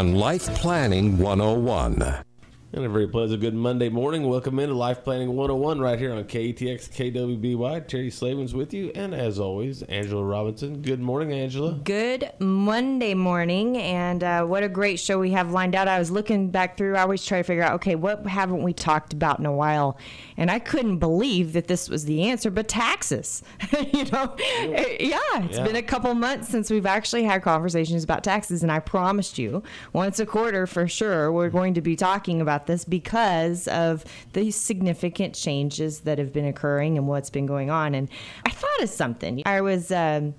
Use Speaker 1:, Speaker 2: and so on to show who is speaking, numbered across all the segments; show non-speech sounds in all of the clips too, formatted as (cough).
Speaker 1: on Life Planning 101.
Speaker 2: And a very pleasant good Monday morning. Welcome into Life Planning 101 right here on KTX KWBY. Terry Slavens with you. And as always, Angela Robinson. Good morning, Angela.
Speaker 3: Good Monday morning. And uh, what a great show we have lined out. I was looking back through, I always try to figure out, okay, what haven't we talked about in a while? And I couldn't believe that this was the answer, but taxes. (laughs) you know, yeah, it's yeah. been a couple months since we've actually had conversations about taxes. And I promised you once a quarter for sure, we're going to be talking about about this because of the significant changes that have been occurring and what's been going on. And I thought of something. I was. Um,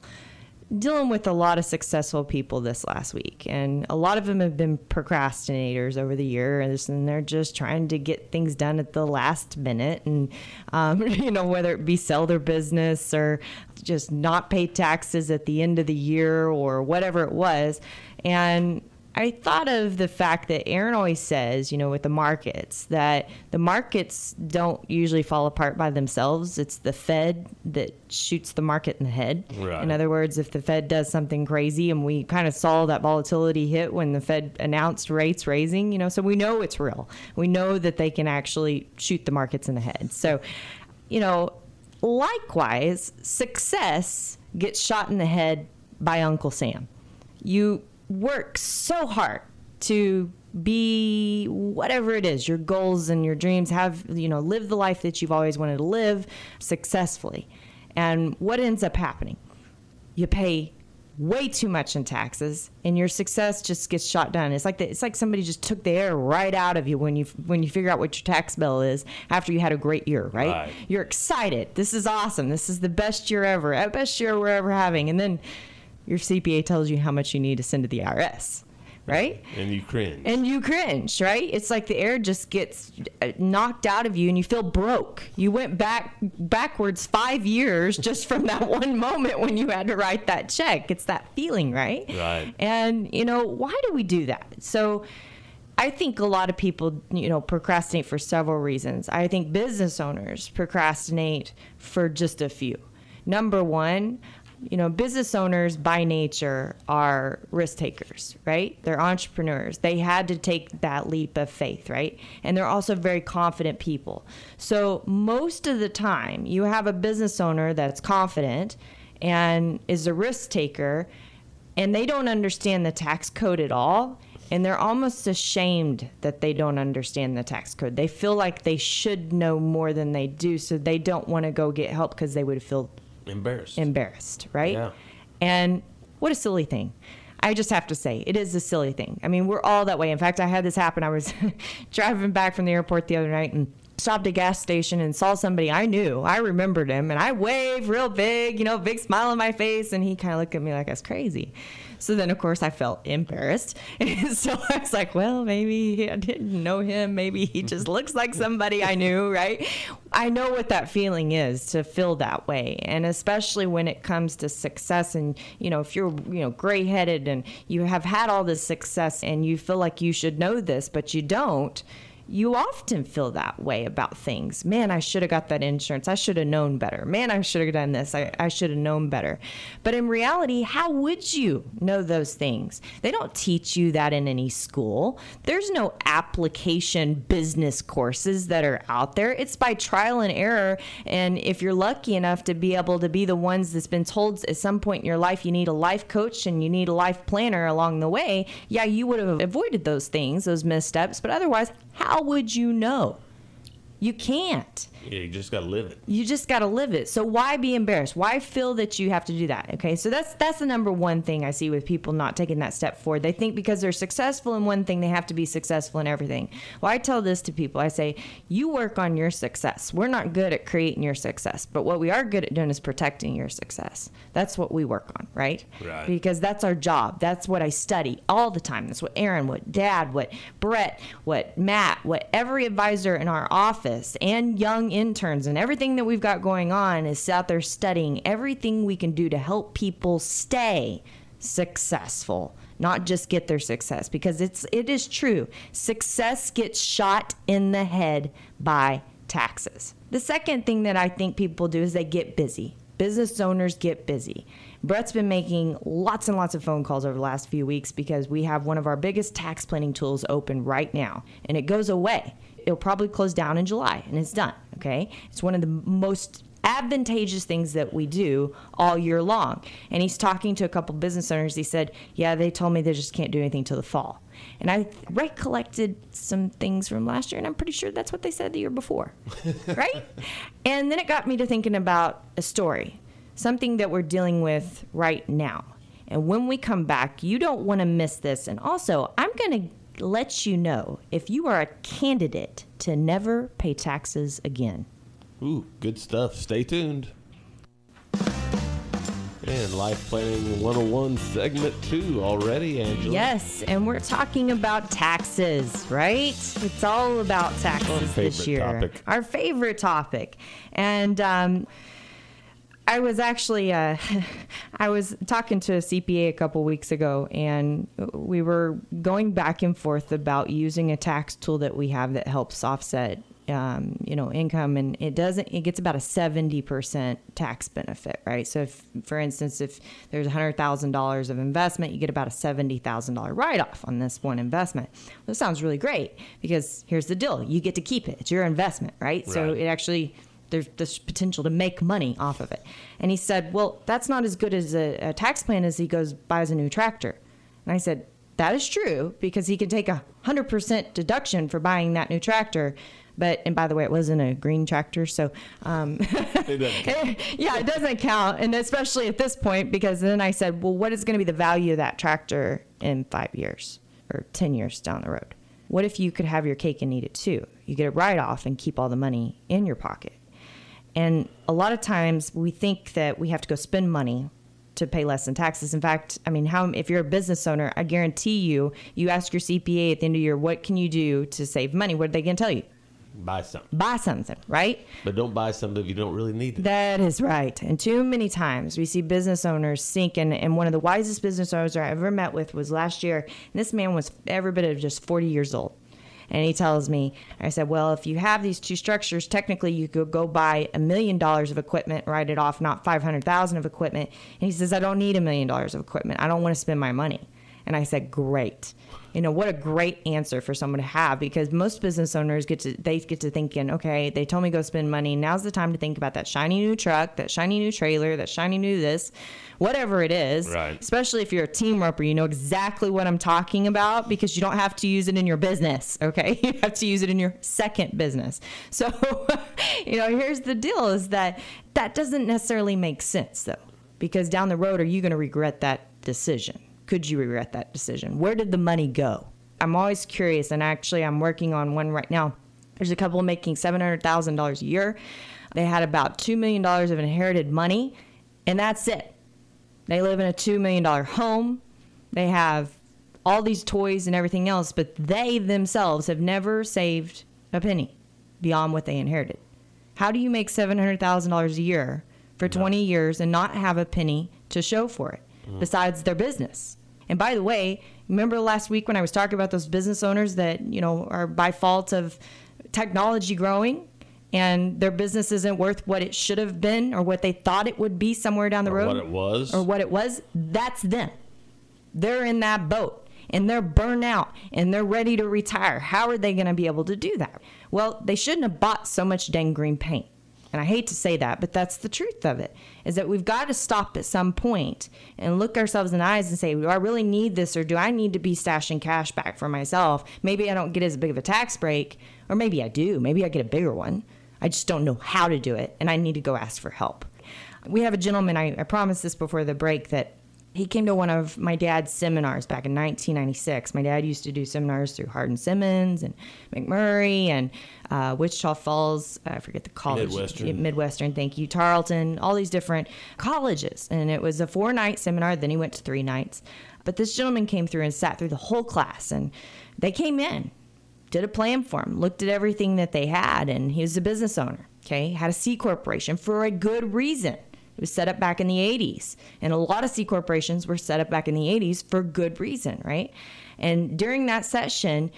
Speaker 3: dealing with a lot of successful people this last week, and a lot of them have been procrastinators over the years, and they're just trying to get things done at the last minute, and um, (laughs) you know whether it be sell their business or just not pay taxes at the end of the year or whatever it was, and I thought of the fact that Aaron always says, you know, with the markets, that the markets don't usually fall apart by themselves. It's the Fed that shoots the market in the head. Right. In other words, if the Fed does something crazy, and we kind of saw that volatility hit when the Fed announced rates raising, you know, so we know it's real. We know that they can actually shoot the markets in the head. So, you know, likewise, success gets shot in the head by Uncle Sam. You work so hard to be whatever it is your goals and your dreams have you know live the life that you've always wanted to live successfully. And what ends up happening? You pay way too much in taxes and your success just gets shot down. It's like the, it's like somebody just took the air right out of you when you when you figure out what your tax bill is after you had a great year right, right. you're excited. This is awesome. This is the best year ever best year we're ever having. And then your CPA tells you how much you need to send to the IRS, right?
Speaker 2: And you cringe.
Speaker 3: And you cringe, right? It's like the air just gets uh, knocked out of you and you feel broke. You went back backwards 5 years (laughs) just from that one moment when you had to write that check. It's that feeling, right?
Speaker 2: Right.
Speaker 3: And you know, why do we do that? So I think a lot of people, you know, procrastinate for several reasons. I think business owners procrastinate for just a few. Number one, you know, business owners by nature are risk takers, right? They're entrepreneurs. They had to take that leap of faith, right? And they're also very confident people. So, most of the time, you have a business owner that's confident and is a risk taker, and they don't understand the tax code at all. And they're almost ashamed that they don't understand the tax code. They feel like they should know more than they do, so they don't want to go get help because they would feel
Speaker 2: Embarrassed.
Speaker 3: Embarrassed, right?
Speaker 2: Yeah.
Speaker 3: And what a silly thing. I just have to say, it is a silly thing. I mean, we're all that way. In fact, I had this happen. I was (laughs) driving back from the airport the other night and stopped at a gas station and saw somebody I knew. I remembered him and I waved real big, you know, big smile on my face. And he kind of looked at me like I was crazy. So then, of course, I felt embarrassed. (laughs) And so I was like, well, maybe I didn't know him. Maybe he just (laughs) looks like somebody I knew, right? I know what that feeling is to feel that way. And especially when it comes to success and, you know, if you're, you know, gray headed and you have had all this success and you feel like you should know this, but you don't you often feel that way about things. Man, I should have got that insurance. I should have known better. Man, I should have done this. I, I should have known better. But in reality, how would you know those things? They don't teach you that in any school. There's no application business courses that are out there. It's by trial and error. And if you're lucky enough to be able to be the ones that's been told at some point in your life you need a life coach and you need a life planner along the way, yeah, you would have avoided those things, those missteps. But otherwise, how would you know? You can't.
Speaker 2: Yeah, you just got to live it.
Speaker 3: You just got to live it. So why be embarrassed? Why feel that you have to do that? Okay, so that's that's the number one thing I see with people not taking that step forward. They think because they're successful in one thing, they have to be successful in everything. Well, I tell this to people. I say, you work on your success. We're not good at creating your success, but what we are good at doing is protecting your success. That's what we work on, right?
Speaker 2: Right.
Speaker 3: Because that's our job. That's what I study all the time. That's what Aaron, what Dad, what Brett, what Matt, what every advisor in our office and young interns and everything that we've got going on is out there studying everything we can do to help people stay successful not just get their success because it's it is true. Success gets shot in the head by taxes. The second thing that i think people do is they get busy. Business owners get busy. Brett's been making lots and lots of phone calls over the last few weeks because we have one of our biggest tax planning tools open right now and it goes away it'll probably close down in July and it's done. Okay. It's one of the most advantageous things that we do all year long. And he's talking to a couple business owners. He said, Yeah, they told me they just can't do anything till the fall. And I recollected some things from last year, and I'm pretty sure that's what they said the year before. (laughs) right? And then it got me to thinking about a story, something that we're dealing with right now. And when we come back, you don't want to miss this. And also, I'm going to lets you know if you are a candidate to never pay taxes again.
Speaker 2: Ooh, good stuff. Stay tuned. And Life Planning 101 segment two already, Angela.
Speaker 3: Yes, and we're talking about taxes, right? It's all about taxes this year.
Speaker 2: Topic.
Speaker 3: Our favorite topic. And um, I was actually uh, (laughs) I was talking to a CPA a couple weeks ago, and we were going back and forth about using a tax tool that we have that helps offset. Um, you know, income, and it doesn't. It gets about a seventy percent tax benefit, right? So, if, for instance, if there's hundred thousand dollars of investment, you get about a seventy thousand dollar write off on this one investment. Well, this sounds really great because here's the deal: you get to keep it. It's your investment, right? So it actually there's this potential to make money off of it. And he said, Well, that's not as good as a, a tax plan as he goes buys a new tractor. And I said, That is true because he can take a 100% deduction for buying that new tractor. But, and by the way, it wasn't a green tractor. So, um, (laughs)
Speaker 2: It (laughs)
Speaker 3: yeah, it doesn't count. And especially at this point, because then I said, Well, what is going to be the value of that tractor in five years or 10 years down the road? What if you could have your cake and eat it too? You get a write off and keep all the money in your pocket. And a lot of times we think that we have to go spend money to pay less in taxes. In fact, I mean, how if you're a business owner, I guarantee you, you ask your CPA at the end of the year, what can you do to save money? What are they going to tell you?
Speaker 2: Buy something.
Speaker 3: Buy something, right?
Speaker 2: But don't buy something if you don't really need it.
Speaker 3: That is right. And too many times we see business owners sink. And, and one of the wisest business owners I ever met with was last year. And this man was every bit of just 40 years old. And he tells me, I said, well, if you have these two structures, technically you could go buy a million dollars of equipment, write it off, not 500,000 of equipment. And he says, I don't need a million dollars of equipment. I don't want to spend my money. And I said, great. You know, what a great answer for someone to have because most business owners get to, they get to thinking, okay, they told me go spend money. Now's the time to think about that shiny new truck, that shiny new trailer, that shiny new this, whatever it is.
Speaker 2: Right.
Speaker 3: Especially if you're a team roper, you know exactly what I'm talking about because you don't have to use it in your business, okay? (laughs) You have to use it in your second business. (laughs) So, you know, here's the deal is that that doesn't necessarily make sense though, because down the road, are you going to regret that decision? Could you regret that decision? Where did the money go? I'm always curious, and actually, I'm working on one right now. There's a couple making $700,000 a year. They had about $2 million of inherited money, and that's it. They live in a $2 million home. They have all these toys and everything else, but they themselves have never saved a penny beyond what they inherited. How do you make $700,000 a year for 20 years and not have a penny to show for it mm. besides their business? And by the way, remember last week when I was talking about those business owners that, you know, are by fault of technology growing and their business isn't worth what it should have been or what they thought it would be somewhere down the
Speaker 2: Or
Speaker 3: road
Speaker 2: what it was.
Speaker 3: or what it was, that's them. They're in that boat and they're burned out and they're ready to retire. How are they going to be able to do that? Well, they shouldn't have bought so much dang green paint. And I hate to say that, but that's the truth of it. Is that we've got to stop at some point and look ourselves in the eyes and say, do I really need this or do I need to be stashing cash back for myself? Maybe I don't get as big of a tax break, or maybe I do. Maybe I get a bigger one. I just don't know how to do it and I need to go ask for help. We have a gentleman, I, I promised this before the break, that he came to one of my dad's seminars back in 1996. My dad used to do seminars through Hardin Simmons and McMurry and uh, Wichita Falls. I forget the college.
Speaker 2: Midwestern.
Speaker 3: Midwestern, thank you. Tarleton, all these different colleges. And it was a four night seminar. Then he went to three nights. But this gentleman came through and sat through the whole class. And they came in, did a plan for him, looked at everything that they had. And he was a business owner, okay? Had a C corporation for a good reason. It was set up back in the 80s. And a lot of C corporations were set up back in the 80s for good reason, right? And during that session,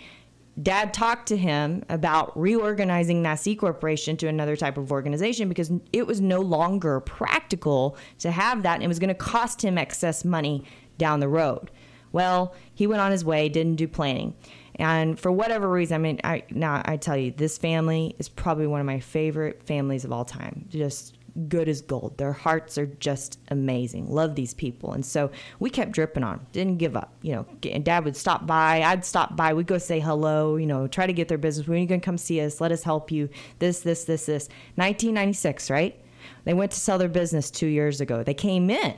Speaker 3: Dad talked to him about reorganizing that C corporation to another type of organization because it was no longer practical to have that and it was going to cost him excess money down the road. Well, he went on his way, didn't do planning. And for whatever reason, I mean, I now I tell you, this family is probably one of my favorite families of all time. Just good as gold. Their hearts are just amazing. Love these people. And so we kept dripping on them. Didn't give up. You know, and dad would stop by. I'd stop by. We'd go say hello, you know, try to get their business. When are you going to come see us? Let us help you. This, this, this, this. 1996, right? They went to sell their business two years ago. They came in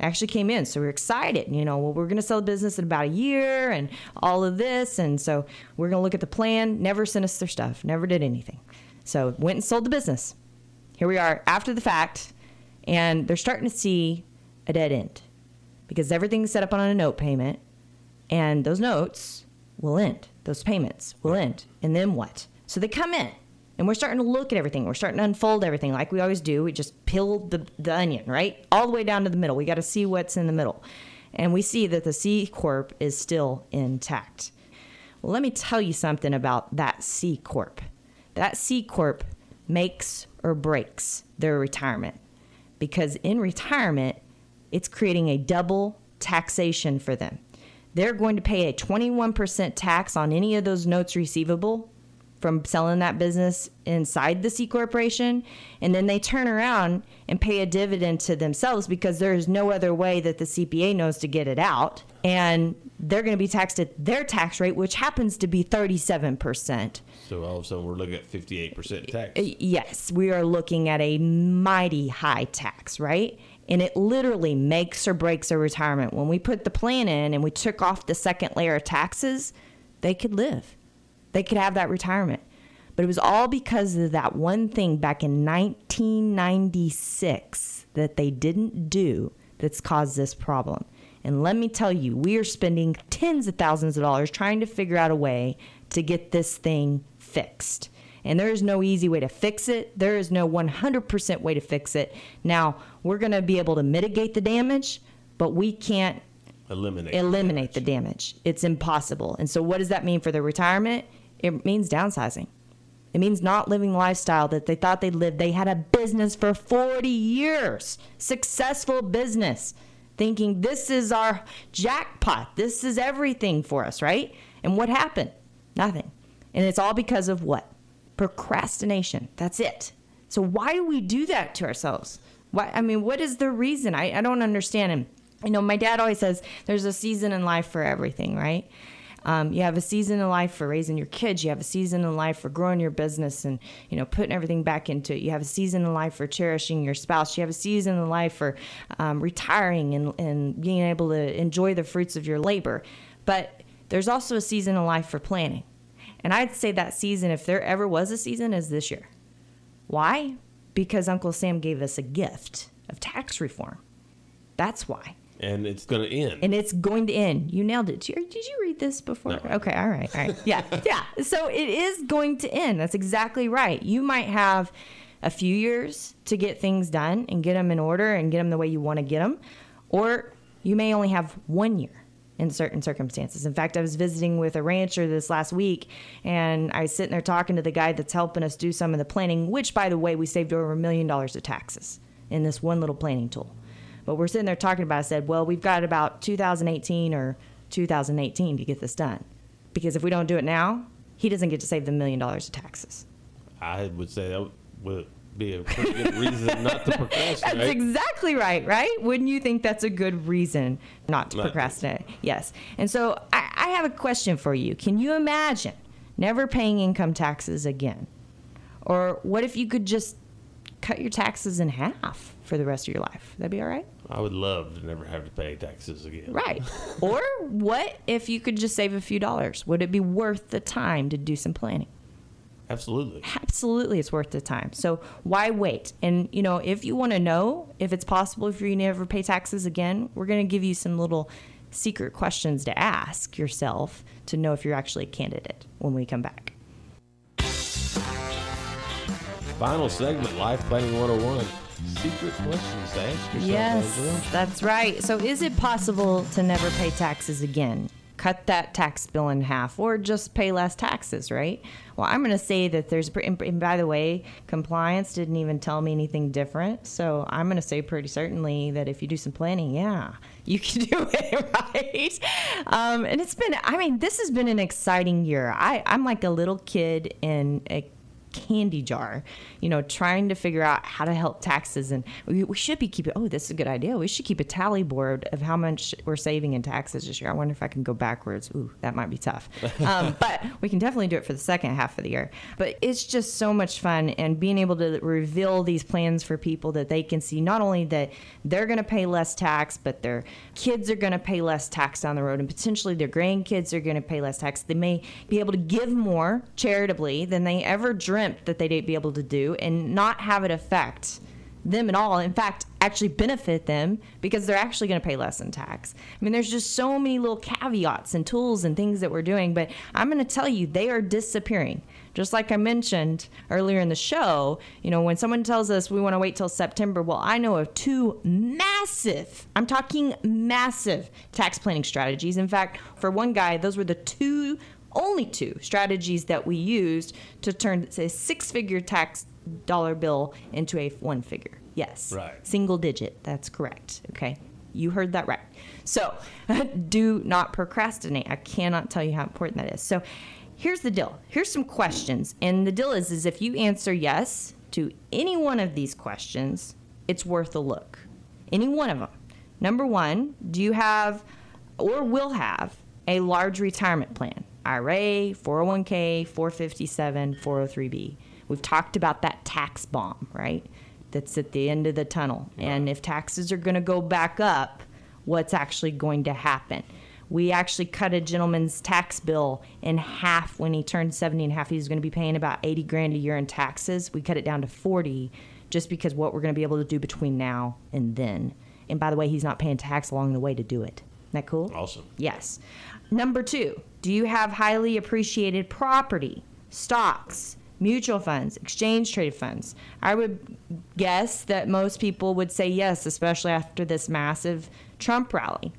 Speaker 3: actually came in. So we are excited. You know, well, we're going to sell the business in about a year and all of this. And so we're going to look at the plan. Never sent us their stuff, never did anything. So went and sold the business. Here we are after the fact, and they're starting to see a dead end because everything's set up on a note payment, and those notes will end. Those payments will end. And then what? So they come in and we're starting to look at everything. We're starting to unfold everything like we always do. We just peel the, the onion, right? All the way down to the middle. We got to see what's in the middle. And we see that the C Corp is still intact. Well, let me tell you something about that C Corp. That C Corp makes or breaks their retirement because in retirement, it's creating a double taxation for them. They're going to pay a 21% tax on any of those notes receivable from selling that business inside the C corporation and then they turn around and pay a dividend to themselves because there's no other way that the CPA knows to get it out and they're going to be taxed at their tax rate which happens to be 37%.
Speaker 2: So all of a sudden we're looking at 58% tax.
Speaker 3: Uh, yes, we are looking at a mighty high tax, right? And it literally makes or breaks a retirement. When we put the plan in and we took off the second layer of taxes, they could live they could have that retirement. But it was all because of that one thing back in 1996 that they didn't do that's caused this problem. And let me tell you, we are spending tens of thousands of dollars trying to figure out a way to get this thing fixed. And there is no easy way to fix it. There is no 100% way to fix it. Now, we're going to be able to mitigate the damage, but we can't
Speaker 2: eliminate
Speaker 3: eliminate the damage. the damage. It's impossible. And so what does that mean for their retirement? It means downsizing. It means not living the lifestyle that they thought they lived. They had a business for 40 years, successful business, thinking this is our jackpot. This is everything for us, right? And what happened? Nothing. And it's all because of what? Procrastination. That's it. So why do we do that to ourselves? Why I mean, what is the reason? I, I don't understand. And you know, my dad always says there's a season in life for everything, right? Um, you have a season in life for raising your kids. You have a season in life for growing your business and you know putting everything back into it. You have a season in life for cherishing your spouse. You have a season in life for um, retiring and, and being able to enjoy the fruits of your labor. But there's also a season in life for planning. And I'd say that season, if there ever was a season, is this year. Why? Because Uncle Sam gave us a gift of tax reform. That's why
Speaker 2: and it's going to end.
Speaker 3: And it's going to end. You nailed it. Did you, did you read this before? No. Okay, all right, all right. Yeah, (laughs) yeah. So it is going to end. That's exactly right. You might have a few years to get things done and get them in order and get them the way you want to get them, or you may only have one year in certain circumstances. In fact, I was visiting with a rancher this last week, and I was sitting there talking to the guy that's helping us do some of the planning, which, by the way, we saved over a million dollars of taxes in this one little planning tool. But we're sitting there talking about. I said, well, we've got about 2018 or 2018 to get this done, because if we don't do it now, he doesn't get to save the million dollars of taxes.
Speaker 2: I would say that would be a pretty good reason not to procrastinate.
Speaker 3: That's exactly right, right? Wouldn't you think that's a good reason not to procrastinate? Yes. And so I, I have a question for you. Can you imagine never paying income taxes again? Or what if you could just cut your taxes in half for the rest of your life? That'd be all right?
Speaker 2: I would love to never have to pay taxes again.
Speaker 3: Right. (laughs) or what if you could just save a few dollars? Would it be worth the time to do some planning?
Speaker 2: Absolutely.
Speaker 3: absolutely it's worth the time so why wait and you know if you want to know if it's possible for you to never pay taxes again we're going to give you some little secret questions to ask yourself to know if you're actually a candidate when we come back
Speaker 2: Final segment, Life Planning 101. Secret questions to ask yourself.
Speaker 3: Yes that's right so is it possible to never pay taxes again cut that tax bill in half or just pay less taxes right? Well i'm going to say that there's and by the way compliance didn't even tell me anything different. So i'm going to say pretty certainly that if you do some planning yeah you can do (laughs) it right? Um, and it's been i mean this has been an exciting year. I, i'm like a little kid in a candy jar, you know, trying to figure out how to help taxes. And we, we should be keeping, oh, this is a good idea. We should keep a tally board of how much we're saving in taxes this year. I wonder if I can go backwards. Ooh, that might be tough. (laughs) Um, but we can definitely do it for the second half of the year. But it's just so much fun and being able to reveal these plans for people that they can see not only that they're going to pay less tax, but their kids are going to pay less tax down the road and potentially their grandkids are going to pay less tax. They may be able to give more charitably than they ever dreamt that they'd be able to do and not have it affect them at all. In fact, actually benefit them because they're actually going to pay less in tax. I mean, there's just so many little caveats and tools and things that we're doing, but I'm going to tell you, they are disappearing. Just like I mentioned earlier in the show, you know, when someone tells us we want to wait till September, well, I know of two massive, I'm talking massive tax planning strategies. In fact, for one guy, those were the two only two strategies that we used to turn a six figure tax dollar bill into a one figure. Yes.
Speaker 2: Right.
Speaker 3: Single digit. That's correct. Okay. You heard that right. So (laughs) do not procrastinate. I cannot tell you how important that is. So here's the deal. Here's some questions. And the deal is, is if you answer yes to any one of these questions, it's worth a look. Any one of them. Number one, do you have or will have a large retirement plan? IRA, 401k, 457, 403b. We've talked about that tax bomb, right? That's at the end of the tunnel. And if taxes are going to go back up, what's actually going to happen? We actually cut a gentleman's tax bill in half when he turned 70 and half. He was going to be paying about 80 grand a year in taxes. We cut it down to 40 just because what we're going to be able to do between now and then. And by the way, he's not paying tax along the way to do it. Isn't that cool?
Speaker 2: Awesome.
Speaker 3: Yes. Number two, do you have highly appreciated property, stocks, mutual funds, exchange traded funds? I would guess that most people would say yes, especially after this massive Trump rally.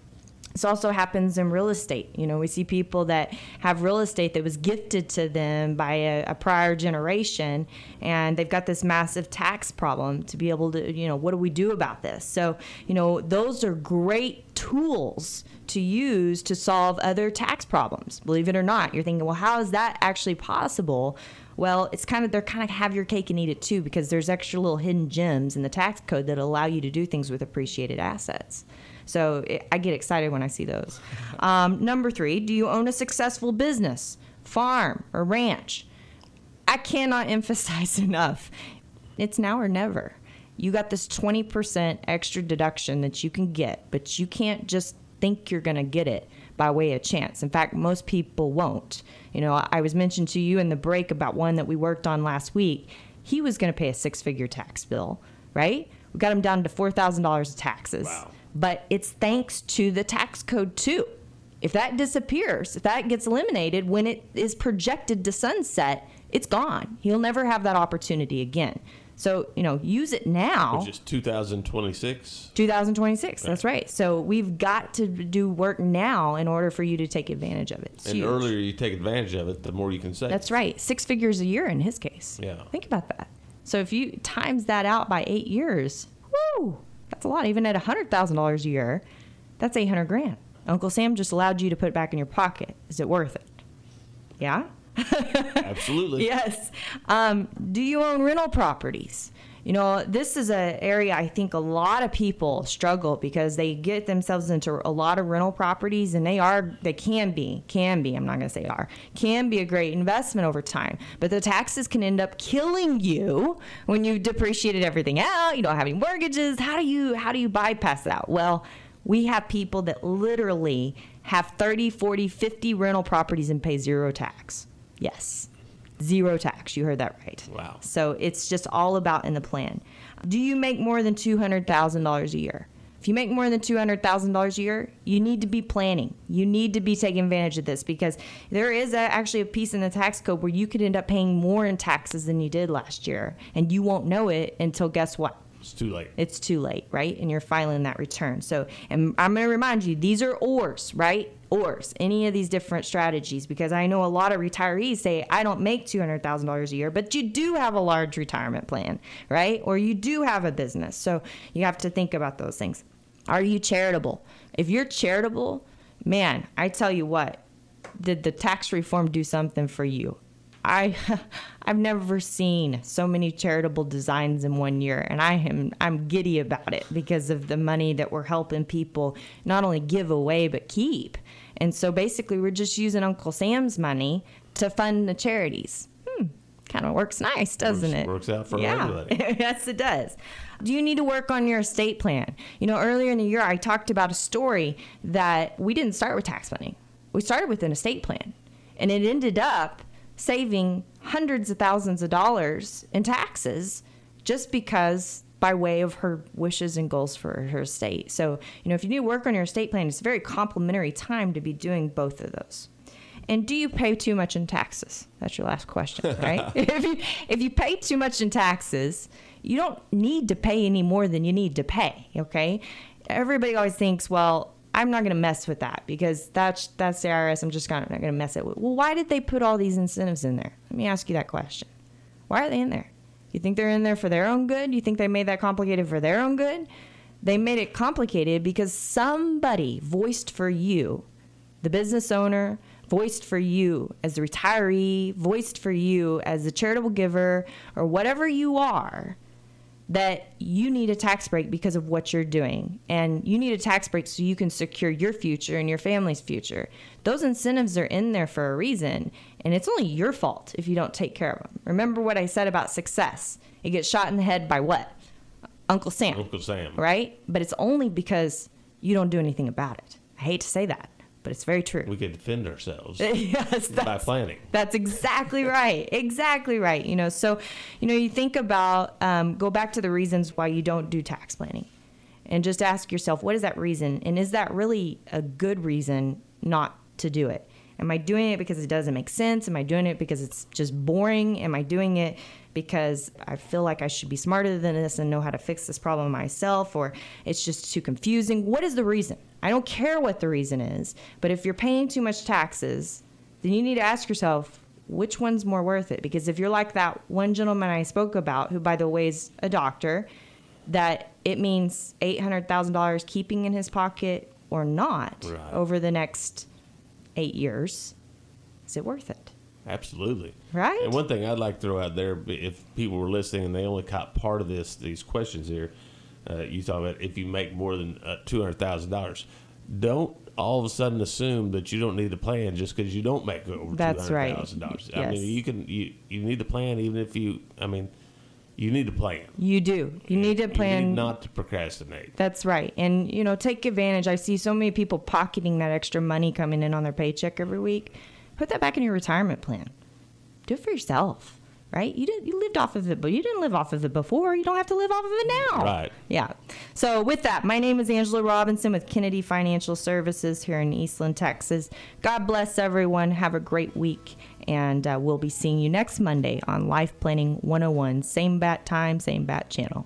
Speaker 3: This also happens in real estate. You know, we see people that have real estate that was gifted to them by a, a prior generation, and they've got this massive tax problem to be able to, you know, what do we do about this? So, you know, those are great tools to use to solve other tax problems. Believe it or not, you're thinking, well, how is that actually possible? Well, it's kind of they're kind of have your cake and eat it too because there's extra little hidden gems in the tax code that allow you to do things with appreciated assets. So it, I get excited when I see those. Um, number three, do you own a successful business, farm, or ranch? I cannot (laughs) emphasize enough. It's now or never. You got this 20% extra deduction that you can get, but you can't just think you're going to get it by way of chance. In fact, most people won't. You know, I was mentioned to you in the break about one that we worked on last week. He was going to pay a six figure tax bill, right? We got him down to $4,000 of taxes.
Speaker 2: Wow.
Speaker 3: But it's thanks to the tax code, too. If that disappears, if that gets eliminated when it is projected to sunset, it's gone. He'll never have that opportunity again. So, you know, use it now.
Speaker 2: Which is 2026.
Speaker 3: 2026. That's right. So we've got to do work now in order for you to take advantage of it. It's
Speaker 2: And
Speaker 3: huge.
Speaker 2: earlier you take advantage of it, the more you can save.
Speaker 3: That's right. Six figures a year in his case.
Speaker 2: Yeah.
Speaker 3: Think about that. So if you times that out by eight years, whoo, that's a lot. Even at $100,000 a year, that's 800 grand. Uncle Sam just allowed you to put it back in your pocket. Is it worth it? Yeah? (laughs)
Speaker 2: Absolutely.
Speaker 3: Yes. Um, do you own rental properties? You know, this is an area I think a lot of people struggle because they get themselves into a lot of rental properties and they are, they can be, can be, I'm not going to say are, can be a great investment over time. But the taxes can end up killing you when you've depreciated everything out, you don't have any mortgages. How do you, how do you bypass that? Well, we have people that literally have 30, 40, 50 rental properties and pay zero tax. Yes. Zero tax. You heard that right.
Speaker 2: Wow.
Speaker 3: So it's just all about in the plan. Do you make more than $200,000 a year? If you make more than $200,000 a year, you need to be planning. You need to be taking advantage of this because there is a, actually a piece in the tax code where you could end up paying more in taxes than you did last year. And you won't know it until guess what?
Speaker 2: It's too late.
Speaker 3: It's too late, right? And you're filing that return. So, and I'm going to remind you, these are ORs, right? ORs, any of these different strategies, because I know a lot of retirees say, I don't make $200,000 a year, but you do have a large retirement plan, right? Or you do have a business. So you have to think about those things. Are you charitable? If you're charitable, man, I tell you what, did the tax reform do something for you? I (laughs) I've never seen so many charitable designs in one year and I am I'm giddy about it because of the money that we're helping people not only give away but keep. And so basically we're just using Uncle Sam's money to fund the charities. Hmm, kind of works nice, doesn't
Speaker 2: Works-
Speaker 3: it?
Speaker 2: works out for
Speaker 3: yeah.
Speaker 2: everybody. (laughs)
Speaker 3: yes, it does. Do you need to work on your estate plan? You know, earlier in the year I talked about a story that we didn't start with tax money. We started with an estate plan. And it ended up saving hundreds of thousands of dollars in taxes just because by way of her wishes and goals for her estate. So, you know, if you need to work on your estate plan, it's a very complimentary time to be doing both of those. And do you pay too much in taxes? That's your last question, (laughs) right? if you if you pay too much in taxes, you don't need to pay any more than you need to pay, okay? Everybody always thinks, well, I'm not going to mess with that because that's that's the IRS. I'm just gonna, not going to mess it with. Well, why did they put all these incentives in there? Let me ask you that question. Why are they in there? You think they're in there for their own good? You think they made that complicated for their own good? They made it complicated because somebody voiced for you, the business owner, voiced for you as the retiree, voiced for you as the charitable giver, or whatever you are, that you need a tax break because of what you're doing. And you need a tax break so you can secure your future and your family's future. Those incentives are in there for a reason, and it's only your fault if you don't take care of them. Remember what I said about success it gets shot in the head by what? Uncle Sam.
Speaker 2: Uncle Sam.
Speaker 3: Right? But it's only because you don't do anything about it. I hate to say that, but it's very true.
Speaker 2: We could defend ourselves (laughs)
Speaker 3: yes,
Speaker 2: by planning.
Speaker 3: that's exactly (laughs) right. Exactly right. You know, so you know, you think about um, go back to the reasons why you don't do tax planning, and just ask yourself, what is that reason, and is that really a good reason not to do it? Am I doing it because it doesn't make sense? Am I doing it because it's just boring? Am I doing it because I feel like I should be smarter than this and know how to fix this problem myself, or it's just too confusing? What is the reason? I don't care what the reason is, but if you're paying too much taxes, then you need to ask yourself which one's more worth it. Because if you're like that one gentleman I spoke about, who by the way is a doctor, that it means $800,000 keeping in his pocket or not
Speaker 2: Right.
Speaker 3: over the next eight years, is it worth it?
Speaker 2: Absolutely.
Speaker 3: Right?
Speaker 2: And one thing I'd like to throw out there, if people were listening and they only caught part of this, these questions here, uh, you talk about if you make more than uh, two hundred thousand dollars, don't all of a sudden assume that you don't need a plan just because you don't make over two
Speaker 3: That's
Speaker 2: hundred
Speaker 3: right.
Speaker 2: thousand dollars. I mean, you can you you need to plan even if you. I mean, you need to plan.
Speaker 3: You do. You need to plan.
Speaker 2: You need not to procrastinate.
Speaker 3: That's right. And, you know, take advantage. I see so many people pocketing that extra money coming in on their paycheck every week. Put that back in your retirement plan. Do it for yourself, right? You didn't you lived off of it, but you didn't live off of it before. You don't have to live off of it now.
Speaker 2: Right.
Speaker 3: Yeah. So with that, my name is Angela Robinson with Kennedy Financial Services here in Eastland, Texas. God bless everyone. Have a great week. And uh, we'll be seeing you next Monday on Life Planning 101. Same bat time, same bat channel.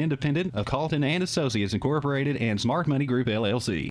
Speaker 4: independent of Calton and Associates Incorporated and Smart Money Group LLC.